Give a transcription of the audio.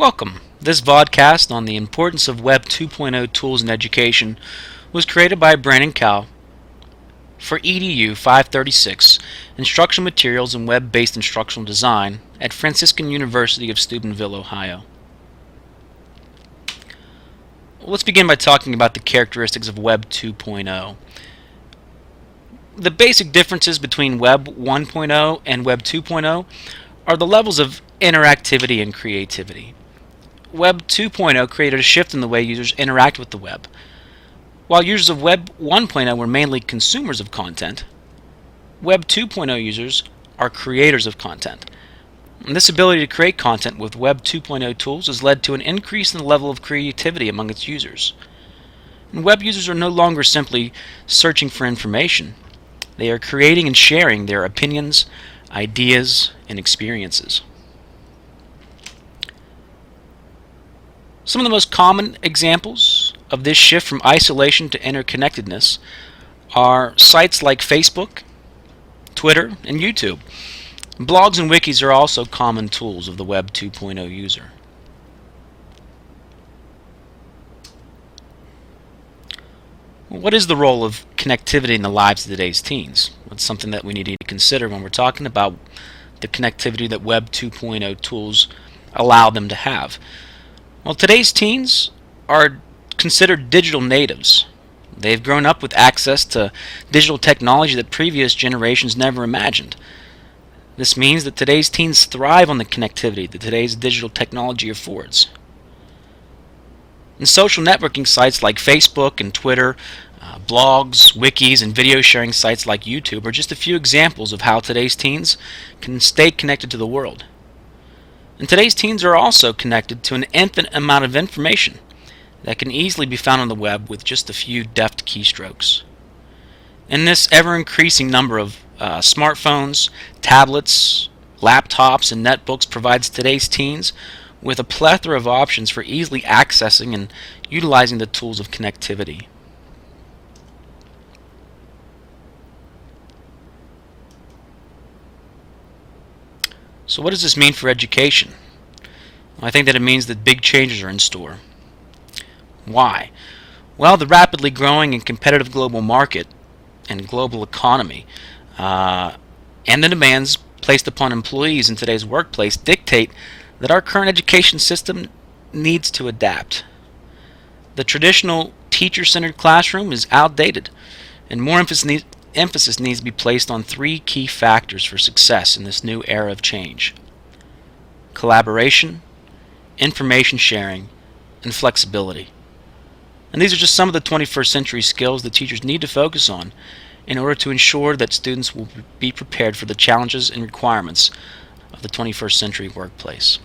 Welcome. This vodcast on the importance of Web 2.0 tools in education was created by Brandon Cow for EDU 536 Instructional Materials and Web Based Instructional Design at Franciscan University of Steubenville, Ohio. Let's begin by talking about the characteristics of Web 2.0. The basic differences between Web 1.0 and Web 2.0 are the levels of interactivity and creativity. Web 2.0 created a shift in the way users interact with the web. While users of Web 1.0 were mainly consumers of content, Web 2.0 users are creators of content. And this ability to create content with Web 2.0 tools has led to an increase in the level of creativity among its users. And web users are no longer simply searching for information. They are creating and sharing their opinions, ideas, and experiences. Some of the most common examples of this shift from isolation to interconnectedness are sites like Facebook, Twitter, and YouTube. Blogs and wikis are also common tools of the Web 2.0 user. What is the role of connectivity in the lives of today's teens? It's something that we need to consider when we're talking about the connectivity that Web 2.0 tools allow them to have. Well, today's teens are considered digital natives. They've grown up with access to digital technology that previous generations never imagined. This means that today's teens thrive on the connectivity that today's digital technology affords. And social networking sites like Facebook and Twitter, uh, blogs, wikis, and video sharing sites like YouTube are just a few examples of how today's teens can stay connected to the world. And today's teens are also connected to an infinite amount of information that can easily be found on the web with just a few deft keystrokes. In this ever increasing number of uh, smartphones, tablets, laptops, and netbooks provides today's teens with a plethora of options for easily accessing and utilizing the tools of connectivity. So, what does this mean for education? Well, I think that it means that big changes are in store. Why? Well, the rapidly growing and competitive global market and global economy uh, and the demands placed upon employees in today's workplace dictate that our current education system needs to adapt. The traditional teacher centered classroom is outdated, and more emphasis needs, emphasis needs to be placed on three key factors for success in this new era of change collaboration, information sharing, and flexibility. And these are just some of the 21st century skills that teachers need to focus on in order to ensure that students will be prepared for the challenges and requirements of the 21st century workplace.